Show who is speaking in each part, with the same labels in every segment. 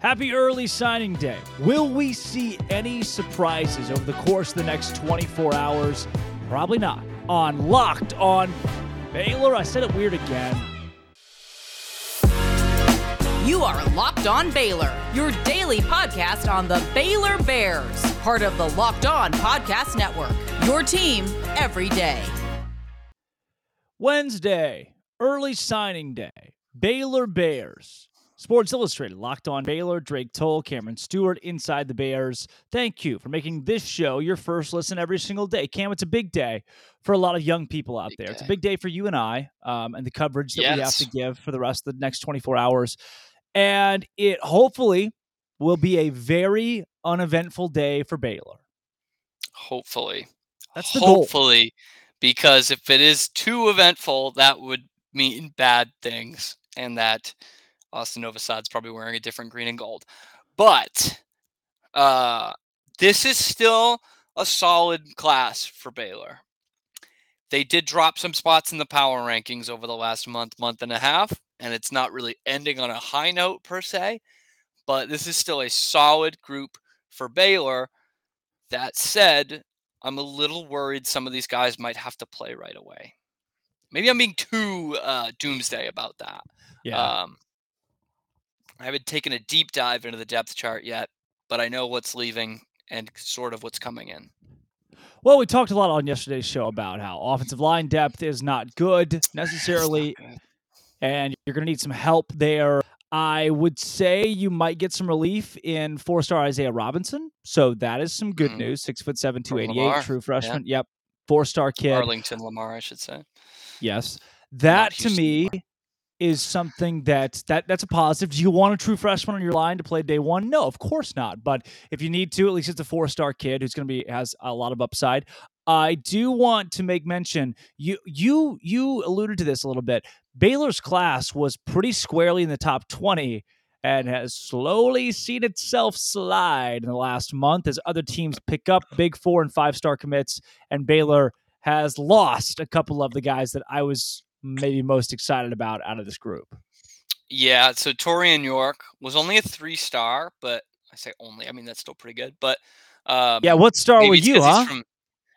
Speaker 1: Happy early signing day. Will we see any surprises over the course of the next 24 hours? Probably not. On Locked on Baylor, I said it weird again.
Speaker 2: You are Locked On Baylor, your daily podcast on the Baylor Bears, part of the Locked On Podcast Network. Your team every day.
Speaker 1: Wednesday, early signing day. Baylor Bears. Sports Illustrated, Locked On Baylor, Drake Toll, Cameron Stewart, Inside the Bears. Thank you for making this show your first listen every single day. Cam, it's a big day for a lot of young people out
Speaker 3: Big
Speaker 1: there.
Speaker 3: day.
Speaker 1: It's a big day for you and I um, and the coverage that we have to give for the rest of the next 24 hours. And it hopefully will be a very uneventful day for Baylor.
Speaker 3: Hopefully.
Speaker 1: That's the goal.
Speaker 3: Hopefully, because if it is too eventful, that would mean bad things, and that Austin Novosad's probably wearing a different green and gold. But uh, this is still a solid class for Baylor. They did drop some spots in the power rankings over the last month, month and a half, and it's not really ending on a high note per se. But this is still a solid group for Baylor. That said, I'm a little worried some of these guys might have to play right away. Maybe I'm being too uh, doomsday about that.
Speaker 1: Yeah.
Speaker 3: Um, I haven't taken a deep dive into the depth chart yet, but I know what's leaving and sort of what's coming in.
Speaker 1: Well, we talked a lot on yesterday's show about how offensive line depth is not good
Speaker 3: It's not
Speaker 1: necessarily,
Speaker 3: good.
Speaker 1: and you're going to need some help there. I would say you might get some relief in four star Isaiah Robinson. So that is some good
Speaker 3: Mhm.
Speaker 1: news. Six foot seven, 288,
Speaker 3: Lamar,
Speaker 1: true
Speaker 3: yeah.
Speaker 1: freshman. Yep. Four star kid.
Speaker 3: Arlington Lamar, I should say.
Speaker 1: Yes. That to me
Speaker 3: Lamar.
Speaker 1: Is something that that that's a positive. Do you want a true freshman on your line to play day one? No, of course not. But if you need to, at least it's a four star kid who's going to be has a lot of upside. I do want to make mention you you you alluded to this a little bit. Baylor's class was pretty squarely in the top twenty and has slowly seen itself slide in the last month as other teams pick up big four and five star commits, and Baylor has lost a couple of the guys that I was maybe most excited about out of this group.
Speaker 3: Yeah, so Torian York was only a three star, but I say only. I mean that's still pretty good. But um,
Speaker 1: Yeah, what star were you, huh?
Speaker 3: From,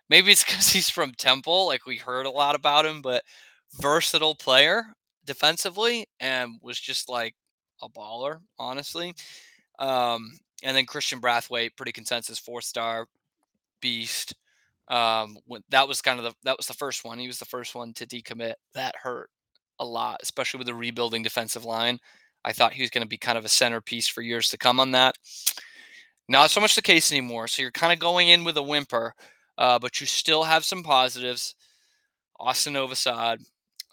Speaker 3: maybe it's because he's from Temple. Like we heard a lot about him, but versatile player defensively, and was just like a baller, honestly. Um, and then Christian Brathwaite, pretty consensus four star beast. Um, when, that was kind of the that was the first one. He was the first one to decommit. That hurt a lot, especially with the rebuilding defensive line. I thought he was going to be kind of a centerpiece for years to come on that. Not so much the case anymore. So you're kind of going in with a whimper, uh, but you still have some positives. Austin Novosad,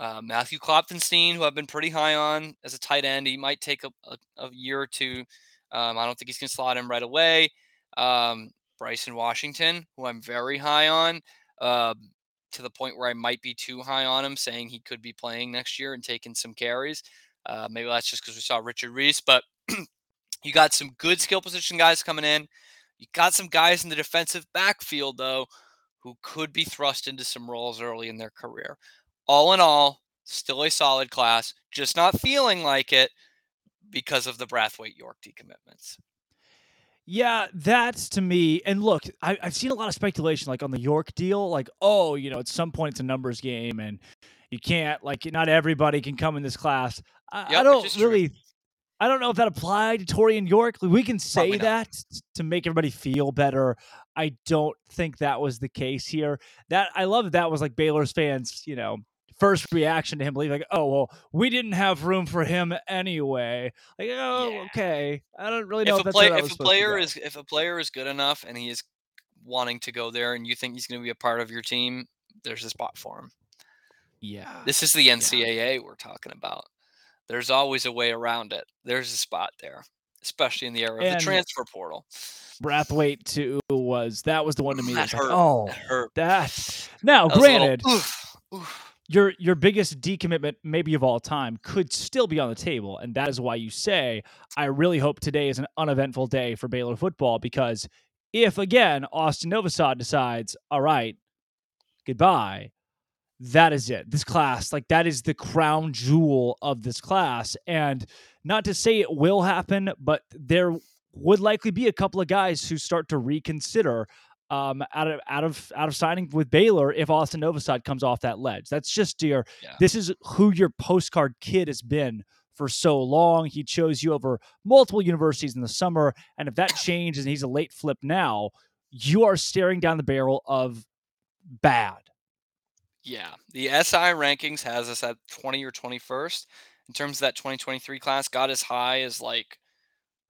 Speaker 3: uh, Matthew Klopfenstein, who I've been pretty high on as a tight end. He might take a, a, a year or two. Um, I don't think he's going to slot him right away. Um, Bryson Washington, who I'm very high on, uh, to the point where I might be too high on him, saying he could be playing next year and taking some carries. Uh, maybe that's just because we saw Richard Reese, but you got some good skill position guys coming in. You got some guys in the defensive backfield, though, who could be thrust into some roles early in their career. All in all, still a solid class, just not feeling like it because of the Brathwaite York decommitments.
Speaker 1: Yeah, that's to me. And look, I, I've seen a lot of speculation, like on the York deal, like, oh, you know, at some point it's a numbers game, and you can't, like, not everybody can come in this class. I, I
Speaker 3: Yep, which
Speaker 1: don't
Speaker 3: is true.
Speaker 1: really, I don't know if that applied to Torian York. Like, we can say that to make everybody feel better. I don't think that was the case here. That I love that that was like Baylor's fans, you know, first reaction to him believing, like, oh well, we didn't have room for him anyway. Like, oh,
Speaker 3: Yeah.
Speaker 1: okay. I don't really know if,
Speaker 3: a player if a player is if a player is good enough and he is wanting to go there and you think he's going to be a part of your team, there's a spot for him.
Speaker 1: yeah.
Speaker 3: This is the NCAA we're talking about. There's always a way around it. There's a spot there, especially in the era of
Speaker 1: And-
Speaker 3: the transfer portal.
Speaker 1: Brathwaite too was that was the one to me
Speaker 3: That
Speaker 1: that's like, oh,
Speaker 3: That hurt.
Speaker 1: that. Now,
Speaker 3: That a little,
Speaker 1: granted,
Speaker 3: oof, oof.
Speaker 1: Your your biggest decommitment maybe of all time could still be on the table, and that is why you say I really hope today is an uneventful day for Baylor football because if again Austin Novosad decides, all right, goodbye, that is it. This class, like that is the crown jewel of this class, and not to say it will happen, but there would likely be a couple of guys who start to reconsider um, out of out of out of signing with Baylor if Austin Novosad comes off that ledge. That's just your yeah. this is who your postcard kid has been for so long. He chose you over multiple universities in the summer, and if that changes and he's a late flip now, you are staring down the barrel of bad.
Speaker 3: Yeah, the SI rankings has us at 20 or 21st in terms of that 2023 class. Got as high as like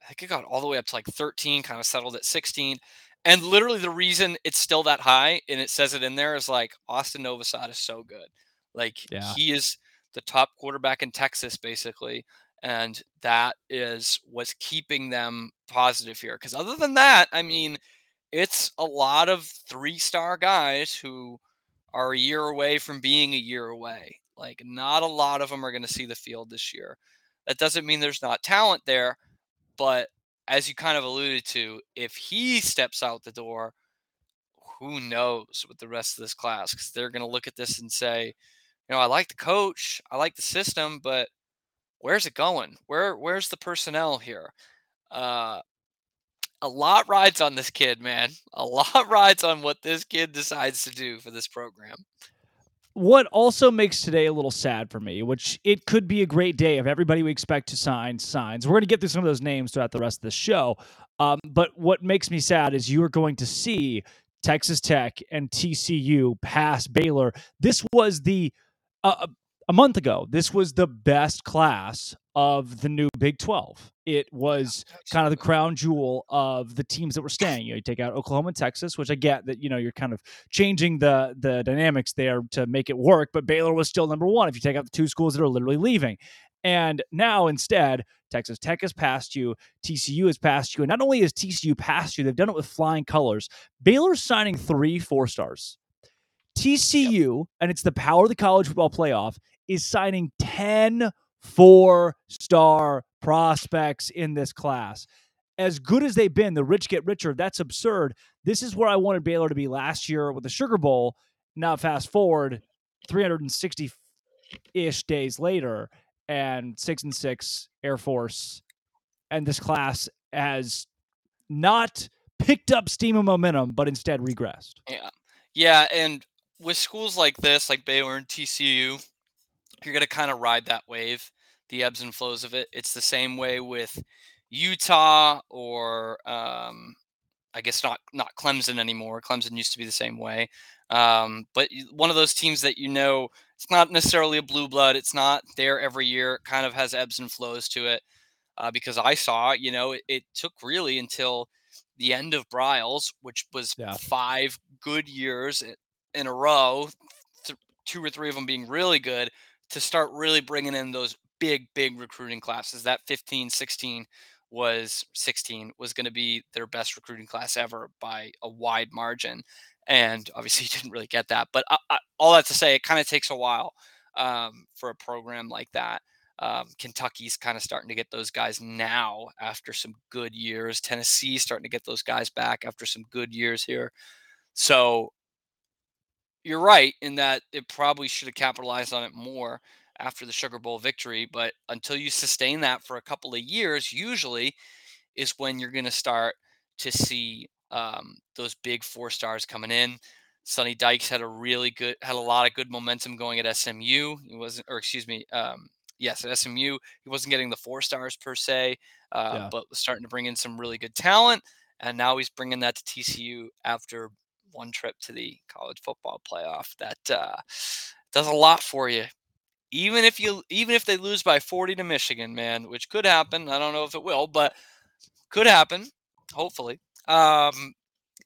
Speaker 3: I think it got all the way up to like 13, kind of settled at 16. And literally the reason it's still that high and it says it in there is like Austin Novosad is so good. Like yeah. he is the top quarterback in Texas, basically. And that is what's keeping them positive here. Because other than that, I mean, it's a lot of three star guys who are a year away from being a year away. Like, not a lot of them are going to see the field this year. That doesn't mean there's not talent there, but as you kind of alluded to, if he steps out the door, who knows with the rest of this class? Because they're going to look at this and say, you know, I like the coach, I like the system, but where's it going? Where where's the personnel here? Uh, a lot rides on this kid, man. A lot rides on what this kid decides to do for this program.
Speaker 1: What also makes today a little sad for me, which it could be a great day if everybody we expect to sign signs. We're going to get through some of those names throughout the rest of the show. Um, but what makes me sad is you are going to see Texas Tech and TCU pass Baylor. This was the uh, a month ago, this was the best class of the new Big 12. It was kind of the crown jewel of the teams that were staying. You, know, you take out Oklahoma and Texas, which I get that you know you're kind of changing the the dynamics there to make it work, but Baylor was still number one if you take out the two schools that are literally leaving. And now instead, Texas Tech has passed you, TCU has passed you, and not only has TCU passed you, they've done it with flying colors. Baylor's signing three four stars. TCU, and it's the power of the college football playoff, is signing 10 four star prospects in this class. As good as they've been, the rich get richer. That's absurd. This is where I wanted Baylor to be last year with the Sugar Bowl. Now, fast forward 360 ish days later, and six and six Air Force, and this class has not picked up steam and momentum, but instead regressed.
Speaker 3: Yeah. Yeah. And with schools like this, like Baylor and TCU, you're going to kind of ride that wave, the ebbs and flows of it. It's the same way with Utah or um, I guess not not Clemson anymore. Clemson used to be the same way, um, but one of those teams that you know it's not necessarily a blue blood. It's not there every year. It kind of has ebbs and flows to it. Uh, because I saw, you know, it, it, took really until the end of Briles, which was yeah. five good years in a row, th- two or three of them being really good, to start really bringing in those big, big recruiting classes. That 15, 16 was 16 was going to be their best recruiting class ever by a wide margin. And obviously, you didn't really get that. But I, I, all that to say, it kind of takes a while um, for a program like that. Um, Kentucky's kind of starting to get those guys now after some good years. Tennessee starting to get those guys back after some good years here. So you're right in that it probably should have capitalized on it more after the Sugar Bowl victory. But until you sustain that for a couple of years, usually is when you're going to start to see um, those big four stars coming in. Sonny Dykes had a really good, had a lot of good momentum going at SMU. He wasn't, or excuse me, um, yes, at SMU, he wasn't getting the four stars per se, uh, yeah. but was starting to bring in some really good talent. And now he's bringing that to TCU after one trip to the college football playoff. That uh, does a lot for you. Even if you, even if they lose by 40 to Michigan, man, which could happen. I don't know if it will, but could happen. Hopefully, um,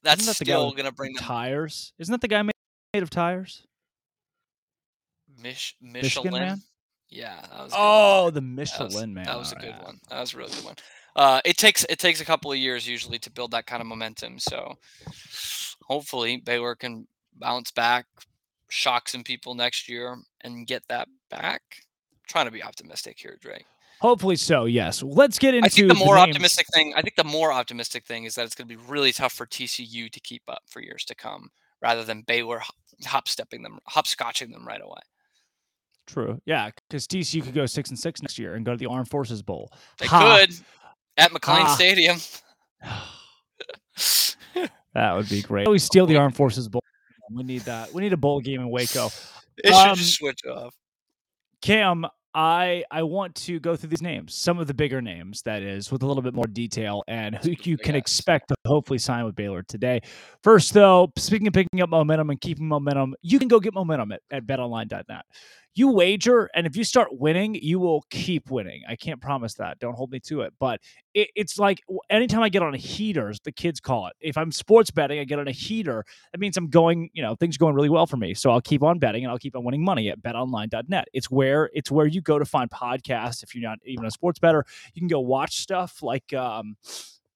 Speaker 3: that's that still going to bring them
Speaker 1: tires. Isn't that the guy made of tires?
Speaker 3: Mich- Michelin. Man? Yeah.
Speaker 1: oh, the Michelin
Speaker 3: that was,
Speaker 1: man.
Speaker 3: That was a good one. That was a really good one. Uh, it takes it takes a couple of years usually to build that kind of momentum. So hopefully Baylor can bounce back, shock some people next year, and get that back. I'm trying to be optimistic here, Drake.
Speaker 1: Hopefully so. Yes. Let's get into. I
Speaker 3: think the more the optimistic thing. I think the more optimistic thing is that it's going to be really tough for TCU to keep up for years to come, rather than Baylor hop stepping them, hopscotching them right away.
Speaker 1: True. Yeah, because TCU could go six and six next year and go to the Armed Forces Bowl.
Speaker 3: They
Speaker 1: Ha.
Speaker 3: could at McLane
Speaker 1: Ha.
Speaker 3: Stadium.
Speaker 1: that would be great. We steal the Armed Forces Bowl. We need that. We need a bowl game in Waco.
Speaker 3: It
Speaker 1: Um,
Speaker 3: should just switch off.
Speaker 1: Cam, I I want to go through these names, some of the bigger names, that is, with a little bit more detail and who you can expect to hopefully sign with Baylor today. First, though, speaking of picking up momentum and keeping momentum, you can go get momentum at, at betonline.net. You wager, and if you start winning, you will keep winning. I can't promise that. Don't hold me to it. But it, it's like anytime I get on a heater, the kids call it, if I'm sports betting, I get on a heater, that means I'm going, you know, things are going really well for me. So I'll keep on betting and I'll keep on winning money at betonline.net. It's where it's where you go to find podcasts. If you're not even a sports better, you can go watch stuff like um,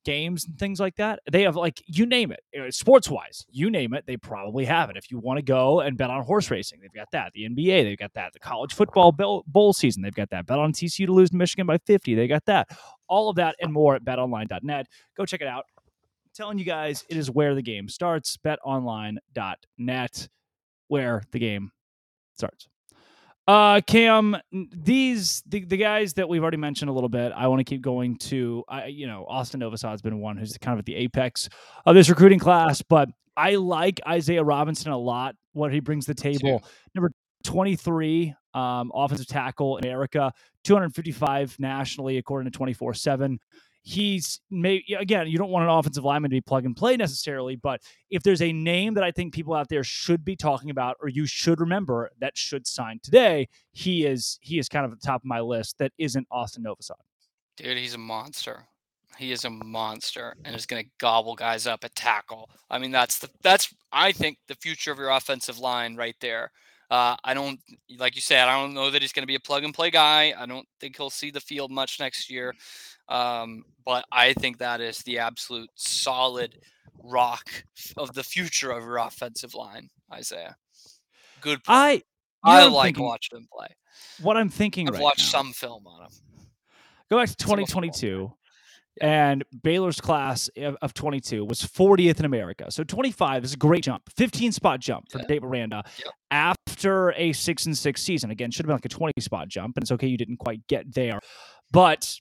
Speaker 1: games and things like that. They have like you name it, sports wise, you name it, they probably have it. If you want to go and bet on horse racing, they've got that. The NBA, they've got that. The college football bowl, season, they've got that. Bet on TCU to lose Michigan by 50, they got that. All of that and more at betonline.net. Go check it out. I'm telling you guys, it is where the game starts. BetOnline.net, where the game starts. Uh, Cam, these the, the guys that we've already mentioned a little bit. I want to keep going to. I you know Austin Novosad's been one who's kind of at the apex of this recruiting class, but I like Isaiah Robinson a lot. What he brings to the table. Number twenty three, um, offensive tackle in America, two hundred fifty five nationally according to twenty four seven. He's may again. You don't want an offensive lineman to be plug and play necessarily, but if there's a name that I think people out there should be talking about or you should remember that should sign today, he is he is kind of at the top of my list that isn't Austin Novosad.
Speaker 3: Dude, he's a monster. He is a monster and is going to gobble guys up at tackle. I mean, that's the that's I think the future of your offensive line right there. Uh, I don't like you said. I don't know that he's going to be a plug and play guy. I don't think he'll see the field much next year. Um, but I think that is the absolute solid rock of the future of your offensive line, Isaiah. Good. player.
Speaker 1: I
Speaker 3: I like
Speaker 1: thinking-
Speaker 3: watching him play.
Speaker 1: what I'm thinking
Speaker 3: I've
Speaker 1: right
Speaker 3: watched
Speaker 1: now.
Speaker 3: some film on him.
Speaker 1: Go back to
Speaker 3: Some of them.
Speaker 1: 2022. And Baylor's class of, of 22 was 40th in America. So 25 is a great jump, 15 spot jump for
Speaker 3: Yeah.
Speaker 1: Dave
Speaker 3: Aranda
Speaker 1: after a six and six season. Again, should have been like a 20 spot jump, and it's okay you didn't quite get there. But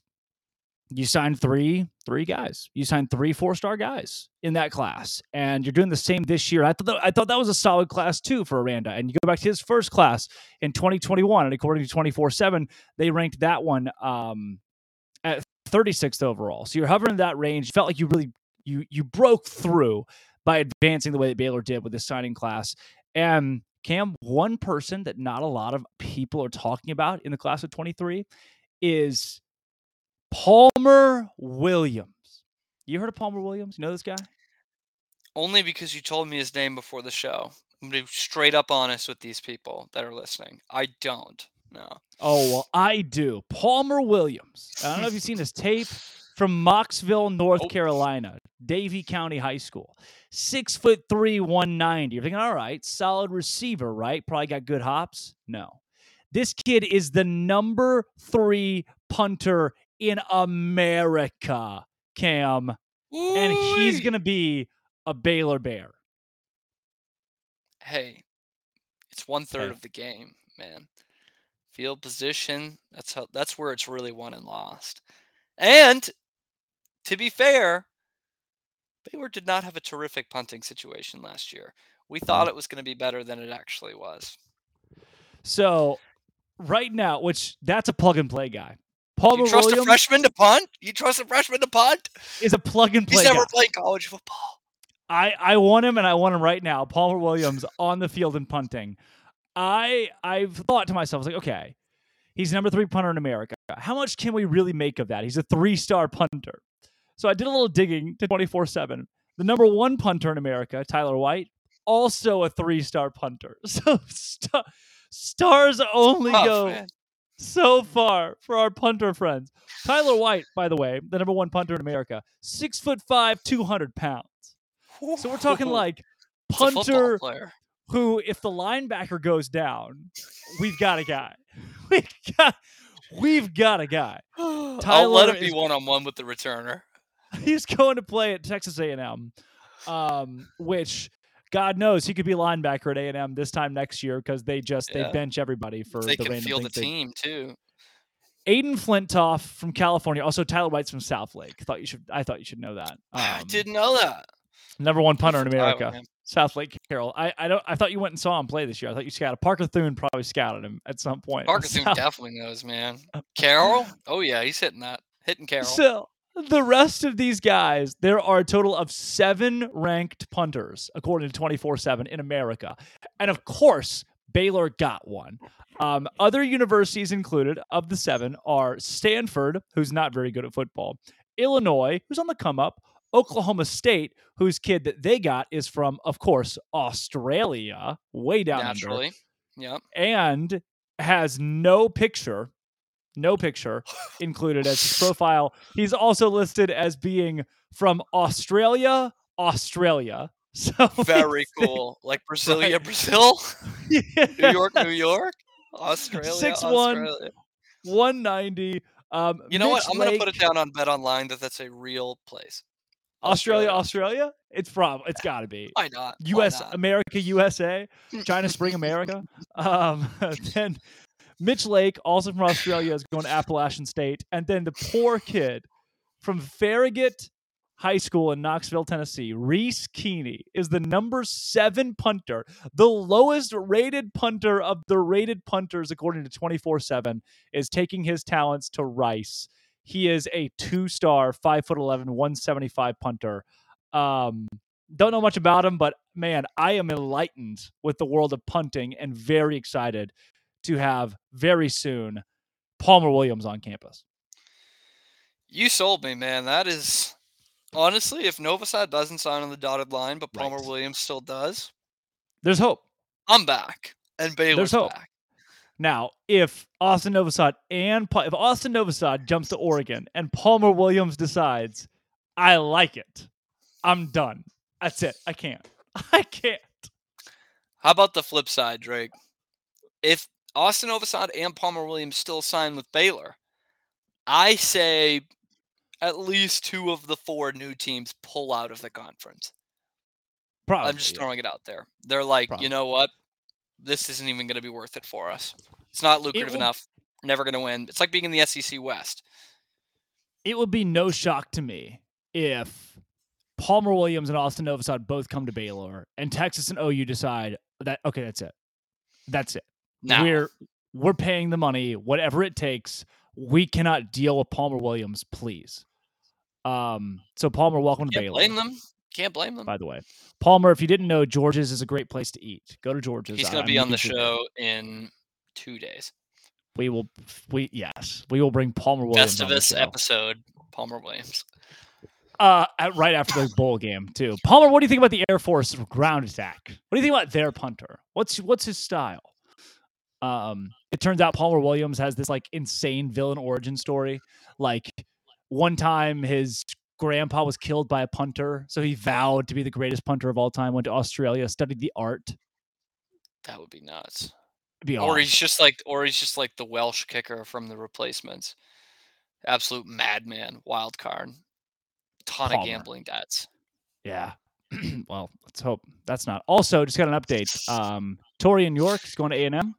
Speaker 1: you signed three three guys. You signed three four star guys in that class, and you're doing the same this year. I thought that, I thought that was a solid class too for Aranda. And you go back to his first class in 2021, and according to 24 seven, they ranked that one um, at 36th overall. So you're hovering in that range. Felt like you really you you broke through by advancing the way that Baylor did with this signing class. And Cam, one person that not a lot of people are talking about in the class of 23 is Palmer Williams. You heard of Palmer Williams? You know this guy?
Speaker 3: Only because you told me his name before the show. I'm gonna be straight up honest with these people that are listening. I don't. No.
Speaker 1: Oh, well, I do. Palmer Williams. I don't know if you've seen his tape from Mocksville, North
Speaker 3: Nope.
Speaker 1: Carolina, Davie County High School. Six foot three, 190. You're thinking, all right, solid receiver, right? Probably got good hops. No. This kid is the number three punter in America, Cam. And he's going to be a Baylor Bear.
Speaker 3: Hey, it's one third
Speaker 1: Hey.
Speaker 3: of the game, man. Field position. That's how. That's where it's really won and lost. And to be fair, Baylor did not have a terrific punting situation last year. We mm-hmm. thought it was going to be better than it actually was.
Speaker 1: So, right now, which that's a plug and play guy. Palmer
Speaker 3: you trust
Speaker 1: Williams
Speaker 3: a freshman to punt? You trust a freshman to punt?
Speaker 1: is a plug and play
Speaker 3: He's never
Speaker 1: guy.
Speaker 3: played college football.
Speaker 1: I I want him and I want him right now. Palmer Williams on the field and punting. I I've thought to myself, I was like, okay, he's number three punter in America. How much can we really make of that? He's a three star punter. So I did a little digging to 24 7. The number one punter in America, Tyler White, also a three star punter. So sta- stars only
Speaker 3: Tough,
Speaker 1: go
Speaker 3: man.
Speaker 1: so far for our punter friends. Tyler White, by the way, the number one punter in America, six foot five, 200 pounds. So we're talking like
Speaker 3: It's a football
Speaker 1: punter
Speaker 3: player.
Speaker 1: Who, if the linebacker goes down, we've got a guy. We've got, we've got a guy.
Speaker 3: I'll let
Speaker 1: Tyler
Speaker 3: him be one on one with the returner.
Speaker 1: He's going to play at Texas A&M, um, which God knows he could be linebacker at A and M this time next year because they just
Speaker 3: Yeah.
Speaker 1: they bench everybody for
Speaker 3: they
Speaker 1: the
Speaker 3: can feel the
Speaker 1: things they-
Speaker 3: team too.
Speaker 1: Aiden Flintoff from California, also Tyler White's from Southlake. Thought you should. I thought you should know that.
Speaker 3: I
Speaker 1: Um,
Speaker 3: didn't know that.
Speaker 1: Number one punter in
Speaker 3: Tyler,
Speaker 1: America,
Speaker 3: man.
Speaker 1: Southlake Carroll. I, I don't. I thought you went and saw him play this year. I thought you scouted. Parker Thune probably scouted him at some point.
Speaker 3: Parker Thune
Speaker 1: South-
Speaker 3: definitely knows, man. Carroll? Oh yeah, he's hitting that. Hitting Carroll.
Speaker 1: So the rest of these guys, there are a total of seven ranked punters according to twenty four seven in America, and of course Baylor got one. Um, other universities included of the seven are Stanford, who's not very good at football, Illinois, who's on the come up, Oklahoma State, whose kid that they got is from, of course, Australia, way down under
Speaker 3: Naturally. Yep.
Speaker 1: and has no picture, no picture included as his profile. He's also listed as being from Australia, Australia. So
Speaker 3: Very cool. Like Brasilia,
Speaker 1: Right.
Speaker 3: Brazil, New York, New York, Australia,
Speaker 1: 6'1".
Speaker 3: Australia.
Speaker 1: 190. Um,
Speaker 3: You know what? I'm gonna put it down on Bet Online that that's a real place.
Speaker 1: Australia, Australia. It's from. It's got to be.
Speaker 3: Why not? Why
Speaker 1: U.S.
Speaker 3: not?
Speaker 1: America, USA, China Spring America. Um, then Mitch Lake, also from Australia, is going to Appalachian State, and then the poor kid from Farragut High School in Knoxville, Tennessee, Reese Keeney, is the number seven punter, the lowest rated punter of the rated punters, according to 24 7, is taking his talents to Rice. He is a two star, 5'11, 175 punter. Um, don't know much about him, but man, I am enlightened with the world of punting and very excited to have very soon Palmer Williams on campus.
Speaker 3: You sold me, man. That is honestly, if Novosad doesn't sign on the dotted line, but Palmer
Speaker 1: Right.
Speaker 3: Williams still does,
Speaker 1: There's hope.
Speaker 3: I'm back. And Baylor's
Speaker 1: hope.
Speaker 3: back.
Speaker 1: Now, if Austin Novosad and Pa- if Austin Novosad jumps to Oregon and Palmer Williams decides, I like it, I'm done. That's it. I can't. I can't.
Speaker 3: How about the flip side, Drake? If Austin Novosad and Palmer Williams still sign with Baylor, I say at least two of the four new teams pull out of the conference.
Speaker 1: Probably.
Speaker 3: I'm just
Speaker 1: yeah.
Speaker 3: throwing it out there. They're like,
Speaker 1: Probably.
Speaker 3: you know what? This isn't even going to be worth it for us. It's not lucrative
Speaker 1: will-
Speaker 3: enough. Never going to win. It's like being in the SEC West.
Speaker 1: it would be no shock to me if Palmer Williams and Austin Novosad both come to Baylor and Texas and OU decide that okay, that's it. That's it. We're we're paying the money, whatever it takes. We cannot deal with Palmer Williams, please. Um, so Palmer, welcome to Baylor.
Speaker 3: blame them. Can't blame them.
Speaker 1: By the way, Palmer, if you didn't know, George's is a great place to eat. Go to George's.
Speaker 3: He's going to be on the show in two days.
Speaker 1: We will. We yes, we will bring Palmer Williams the
Speaker 3: Festivus
Speaker 1: show.
Speaker 3: episode, Palmer Williams.
Speaker 1: Uh, right after the bowl game too. Palmer, what do you think about the Air Force ground attack? What do you think about their punter? What's what's his style? Um, it turns out Palmer Williams has this like insane villain origin story. Like one time his grandpa was killed by a punter, so he vowed to be the greatest punter of all time. Went to Australia, studied the art.
Speaker 3: That would be nuts.
Speaker 1: It'd be
Speaker 3: Or
Speaker 1: awesome.
Speaker 3: he's just like, or he's just like the Welsh kicker from the replacements. Absolute madman, wild card, ton
Speaker 1: Palmer.
Speaker 3: of gambling debts.
Speaker 1: Yeah. well, let's hope that's not. Also, just got an update. Um, Torian York is going to A and M.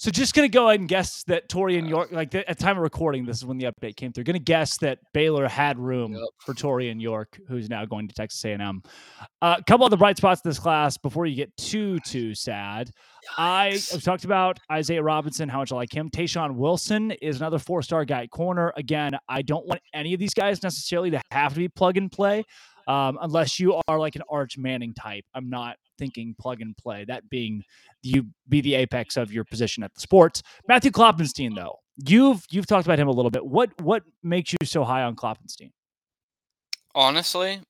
Speaker 1: So just gonna go ahead and guess that Torian York, like the, at time of recording, this is when the update came through. Gonna guess that Baylor had room
Speaker 3: Yep.
Speaker 1: for Torian York, who's now going to Texas A&M. A couple of the bright spots in this class before you get too too sad. I have talked about Isaiah Robinson, how much I like him. Tayshawn Wilson is another four star guy at corner. Again, I don't want any of these guys necessarily to have to be plug and play, um, unless you are like an Arch Manning type. I'm not thinking plug and play. That being you be the apex of your position at the sports. Matthew Klopfenstein, though, you've you've talked about him a little bit. What what makes you so high on Klopfenstein?
Speaker 3: honestly,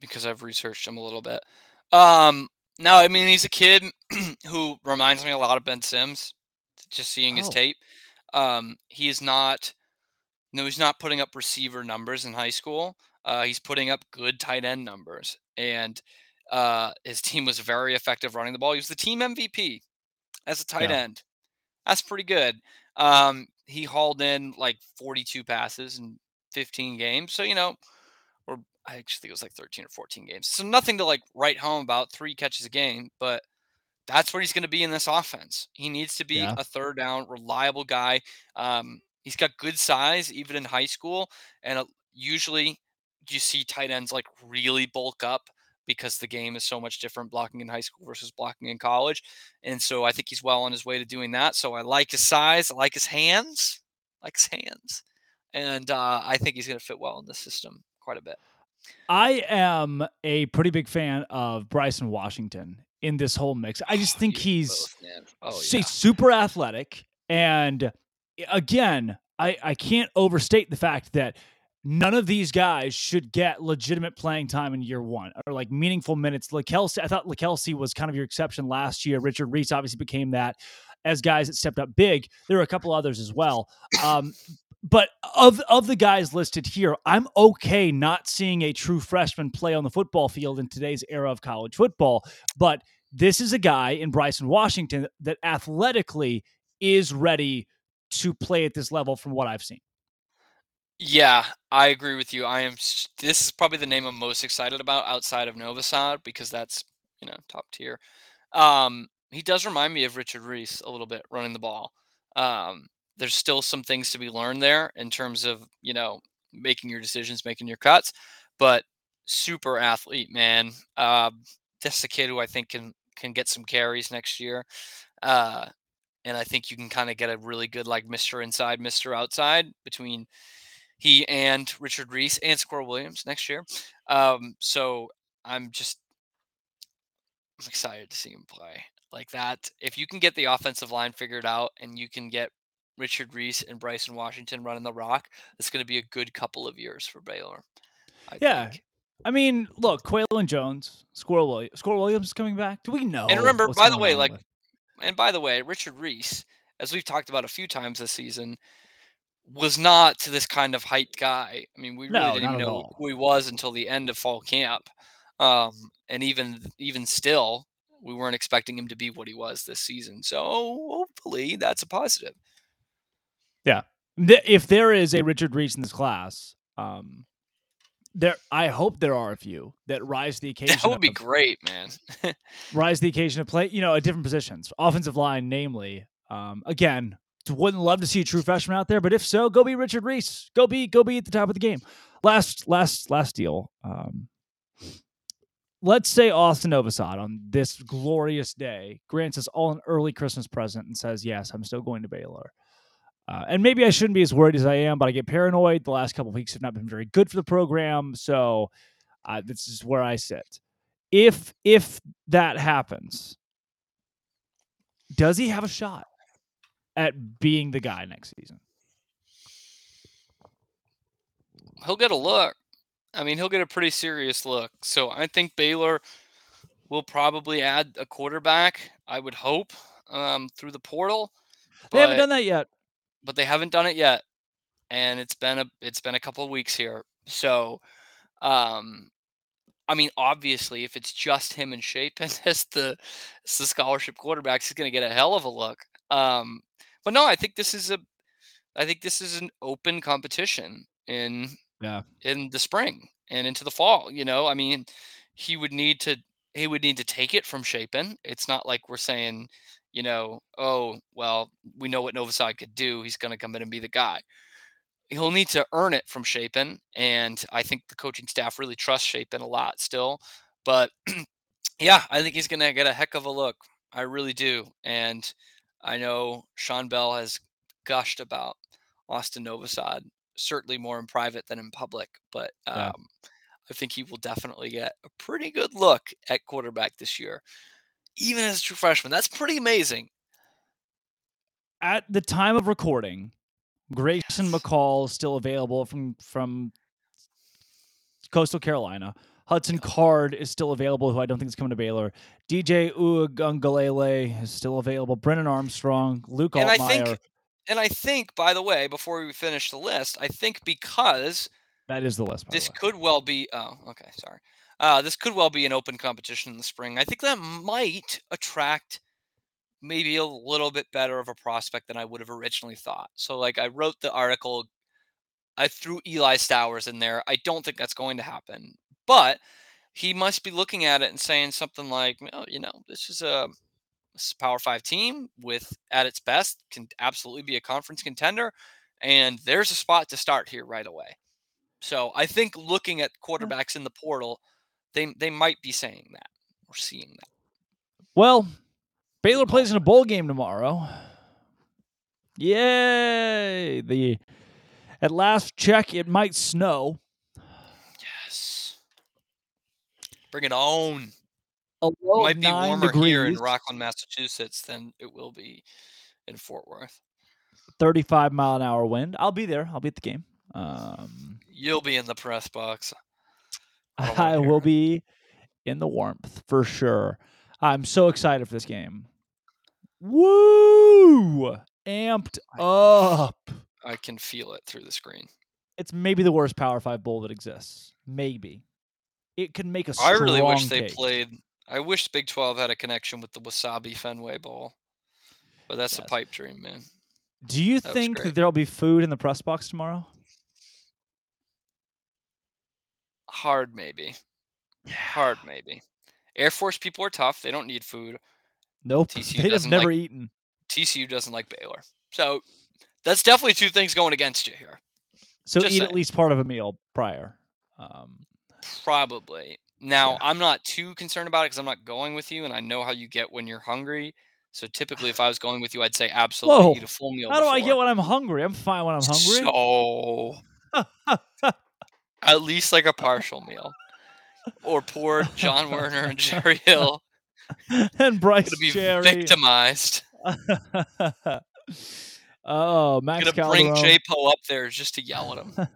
Speaker 3: because I've researched him a little bit. Um, no, I mean he's a kid who reminds me a lot of Ben Sims. Just seeing his
Speaker 1: Oh.
Speaker 3: tape, um, he is not. No, he's not putting up receiver numbers in high school. Uh, he's putting up good tight end numbers, and uh, his team was very effective running the ball. He was the team MVP as a tight
Speaker 1: Yeah.
Speaker 3: end. That's pretty good. Um, he hauled in like 42 passes in 15 games, so you know or I actually think it was like 13 or 14 games. So nothing to like write home about. Three catches a game, but that's where he's going to be in this offense. He needs to be
Speaker 1: Yeah.
Speaker 3: a third down, reliable guy. Um, he's got good size, even in high school. And uh, usually you see tight ends like really bulk up because the game is so much different blocking in high school versus blocking in college. And so I think he's well on his way to doing that. So I like his size, I like his hands, I like his hands. And uh, I think he's going to fit well in the system quite a bit.
Speaker 1: I am a pretty big fan of Bryson Washington in this whole mix. I just
Speaker 3: Oh,
Speaker 1: think he's
Speaker 3: both. Oh, yeah.
Speaker 1: he's super athletic. And again, I, I can't overstate the fact that none of these guys should get legitimate playing time in year one or like meaningful minutes. LaKelsey, I thought LaKelsey was kind of your exception last year. Richard Reese obviously became that as guys that stepped up big. There were a couple others as well. Um, but of of the guys listed here, I'm okay not seeing a true freshman play on the football field in today's era of college football. But this is a guy in Bryson Washington that athletically is ready to play at this level from what I've seen.
Speaker 3: Yeah, I agree with you. I am. This is probably the name I'm most excited about outside of Novosad because that's you know top tier. Um, he does remind me of Richard Reese a little bit running the ball. Um, there's still some things to be learned there in terms of you know making your decisions, making your cuts, but super athlete, man. Uh, that's the kid who I think can can get some carries next year. Uh, and I think you can kind of get a really good like Mr. Inside, Mr. Outside between he and Richard Reese and Squirrel Williams next year. Um, so I'm just I'm excited to see him play like that. If you can get the offensive line figured out and you can get Richard Reese and Bryson Washington running the rock, it's going to be a good couple of years for Baylor. I
Speaker 1: Yeah.
Speaker 3: think.
Speaker 1: I mean, look, Qualan Jones, Squirrel Williams, Squirrel Williams is coming back. Do we know?
Speaker 3: And remember, by the way, like,
Speaker 1: with-
Speaker 3: and by the way, Richard Reese, as we've talked about a few times this season, was not to this kind of height guy. I mean, we really didn't
Speaker 1: not
Speaker 3: even
Speaker 1: at
Speaker 3: know who he was until the end of fall camp. Um, and even even still, we weren't expecting him to be what he was this season. So hopefully, that's a positive.
Speaker 1: Yeah, if there is a Richard Reese in this class, um, there I hope there are a few that rise to the occasion.
Speaker 3: That would be great, man.
Speaker 1: rise to the occasion to play, you know, at different positions, offensive line, namely. Um, again, wouldn't love to see a true freshman out there, but if so, go be Richard Reese. Go be go be at the top of the game. Last last last deal. Um, let's say Austin Novosad on this glorious day grants us all an early Christmas present and says, "Yes, I'm still going to Baylor." Uh, and maybe I shouldn't be as worried as I am, but I get paranoid. The last couple weeks have not been very good for the program, so uh, this is where I sit. If if that happens, does he have a shot at being the guy next season?
Speaker 3: he'll get a look. I mean, he'll get a pretty serious look. So I think Baylor will probably add a quarterback. I would hope um, through the portal.
Speaker 1: They haven't done that yet.
Speaker 3: but they haven't done it yet and it's been a it's been a couple of weeks here so um i mean obviously if it's just him and Shapen as the as the scholarship quarterbacks he's going to get a hell of a look um but no i think this is a i think this is an open competition in
Speaker 1: Yeah.
Speaker 3: in the spring and into the fall you know i mean he would need to he would need to take it from Shapen. It's not like we're saying, you know, oh, well, we know what Novosad could do. He's going to come in and be the guy. He'll need to earn it from Shapen. And I think the coaching staff really trusts Shapen a lot still. But yeah, I think he's going to get a heck of a look. I really do. And I know Sean Bell has gushed about Austin Novosad, certainly more in private than in public. But um,
Speaker 1: Yeah.
Speaker 3: I think he will definitely get a pretty good look at quarterback this year, even as a true freshman. That's pretty amazing.
Speaker 1: At the time of recording, Grayson
Speaker 3: Yes.
Speaker 1: McCall is still available from from Coastal Carolina. Hudson Card is still available, who I don't think is coming to Baylor. DJ Uiagalelei is still available. Brennan Armstrong, Luke
Speaker 3: And I think, and I think, by the way, before we finish the list, I think because
Speaker 1: that is the list.
Speaker 3: This
Speaker 1: the
Speaker 3: could well be. Oh, okay, sorry. Uh, this could well be an open competition in the spring. I think that might attract maybe a little bit better of a prospect than I would have originally thought. So, like, I wrote the article I threw Eli Stowers in there. I don't think that's going to happen. But he must be looking at it and saying something like, well, you know, this is a, this is a Power Five team with, at its best, can absolutely be a conference contender. And there's a spot to start here right away. So I think looking at quarterbacks in the portal, they they might be saying that or seeing that.
Speaker 1: Well, Baylor plays in a bowl game tomorrow. Yay! The at last check, it might snow.
Speaker 3: Yes. Bring it on.
Speaker 1: A
Speaker 3: It might be warmer here in Rockland, Massachusetts than it will be in Fort Worth.
Speaker 1: 35 mile an hour wind. I'll be there. I'll be at the game. Um,
Speaker 3: You'll be in the press box. I don't wanna
Speaker 1: I
Speaker 3: hear
Speaker 1: will be in the warmth for sure. I'm so excited for this game. Woo! Amped up.
Speaker 3: I can feel it through the screen.
Speaker 1: It's maybe the worst Power Five bowl that exists. Maybe it could make a
Speaker 3: I really wish they played. I wish Big 12 had a connection with the Wasabi Fenway Bowl. But that's
Speaker 1: Yes.
Speaker 3: a pipe dream, man.
Speaker 1: Do you
Speaker 3: That
Speaker 1: think that there'll be food in the press box tomorrow?
Speaker 3: Hard, maybe. Yeah. Hard, maybe. Air Force people are tough. They don't need food.
Speaker 1: Nope.
Speaker 3: TCU
Speaker 1: They'd have never
Speaker 3: like-
Speaker 1: eaten.
Speaker 3: TCU doesn't like Baylor. So that's definitely two things going against you here.
Speaker 1: So
Speaker 3: just
Speaker 1: eat at least part of a meal prior. Um,
Speaker 3: Probably. Now,
Speaker 1: Yeah.
Speaker 3: I'm not too concerned about it because I'm not going with you, and I know how you get when you're hungry. So typically, if I was going with you, I'd say absolutely
Speaker 1: Whoa.
Speaker 3: eat a full meal.
Speaker 1: how do I get when I'm hungry? I'm fine when I'm hungry.
Speaker 3: So at least like a partial meal. Or poor John Werner and Jerry Hill
Speaker 1: and Bryce
Speaker 3: gonna be
Speaker 1: Cherry.
Speaker 3: victimized.
Speaker 1: oh, Max
Speaker 3: Gonna bring
Speaker 1: Calderon.
Speaker 3: J Po up there just to yell at him.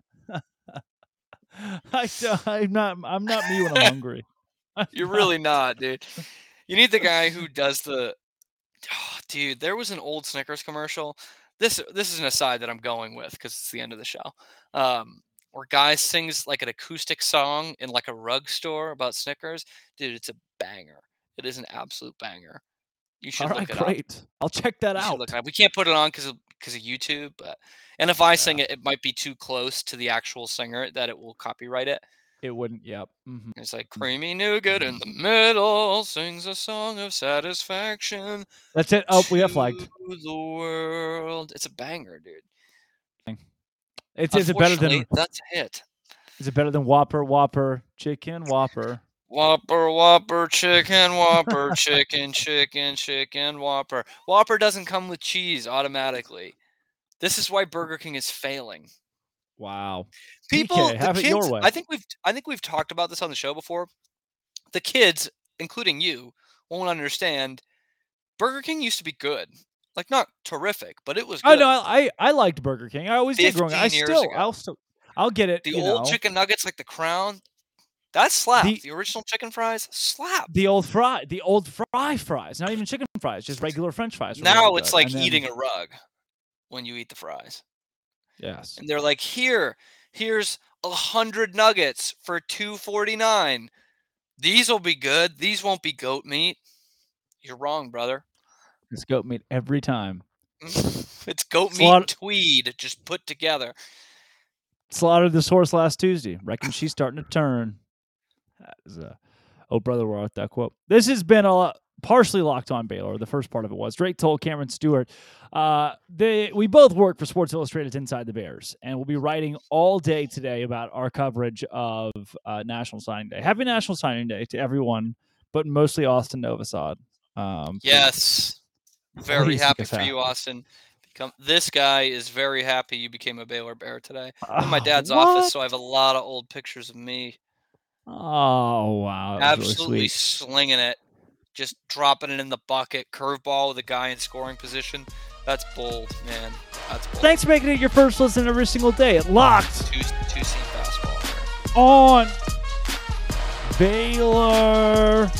Speaker 1: I, am not. I'm not me when I'm hungry.
Speaker 3: You're really not, dude. You need the guy who does the. Oh, dude, there was an old Snickers commercial. This this is an aside that I'm going with because it's the end of the show. Um, where guy sings like an acoustic song in like a rug store about Snickers. Dude, it's a banger. It is an absolute banger. You should
Speaker 1: All
Speaker 3: look
Speaker 1: right,
Speaker 3: it up.
Speaker 1: great. I'll check that
Speaker 3: You
Speaker 1: out.
Speaker 3: up. We can't put it on because of because of YouTube, but and if I sing it, it might be too close to the actual singer that it will copyright it.
Speaker 1: It wouldn't. Yep. hmm
Speaker 3: It's like creamy nougat in the middle sings a song of satisfaction.
Speaker 1: That's it. Oh, we got flagged.
Speaker 3: the world. It's a banger, dude.
Speaker 1: It's is it better than
Speaker 3: that's a hit.
Speaker 1: is it better than Whopper Whopper Chicken Whopper?
Speaker 3: Whopper, Whopper, chicken, Whopper, chicken, chicken, chicken, Whopper. Whopper doesn't come with cheese automatically. This is why Burger King is failing.
Speaker 1: Wow.
Speaker 3: People, the
Speaker 1: have it
Speaker 3: kids,
Speaker 1: your way.
Speaker 3: I think we've, I think we've talked about this on the show before. The kids, including you, won't understand. Burger King used to be good, like not terrific, but it was. Good.
Speaker 1: I know. I, I liked Burger King. I always did growing. I still.
Speaker 3: ago.
Speaker 1: I'll still. I'll get it.
Speaker 3: the old
Speaker 1: know.
Speaker 3: chicken nuggets, like the Crown, that slap.
Speaker 1: The-
Speaker 3: The, original chicken fries slap.
Speaker 1: the old fry, the old fry fries, not even chicken fries, just regular French fries. really
Speaker 3: now it's
Speaker 1: good.
Speaker 3: like
Speaker 1: then-
Speaker 3: eating a rug when you eat the fries,
Speaker 1: Yes.
Speaker 3: and they're like, "Here, here's a hundred nuggets for two forty nine. These will be good. These won't be goat meat." You're wrong, brother.
Speaker 1: It's goat meat every time.
Speaker 3: it's goat meat
Speaker 1: Slaugh-
Speaker 3: and tweed just put together.
Speaker 1: Slaughtered this horse last Tuesday. Reckon she's starting to turn. That is a. Oh, brother, we're at that quote. This has been a lot, partially locked on Baylor. The first part of it was Drake Toll Cameron Stewart, uh, they we both work for Sports Illustrated's Inside the Bears, and we'll be writing all day today about our coverage of uh, National Signing Day. Happy National Signing Day to everyone, but mostly Austin Novosad. Um,
Speaker 3: Yes, very happy for you. Austin. Become this guy is very happy you became a Baylor Bear today. I'm in my
Speaker 1: Oh,
Speaker 3: dad's
Speaker 1: what?
Speaker 3: office, so I have a lot of old pictures of me
Speaker 1: Oh wow,
Speaker 3: absolutely
Speaker 1: really
Speaker 3: slinging it, just dropping it in the bucket, curveball with a guy in scoring position. That's bold, man. That's bold.
Speaker 1: Thanks for making it your first listen every single day. It locked
Speaker 3: Two two seam fastball.
Speaker 1: on Baylor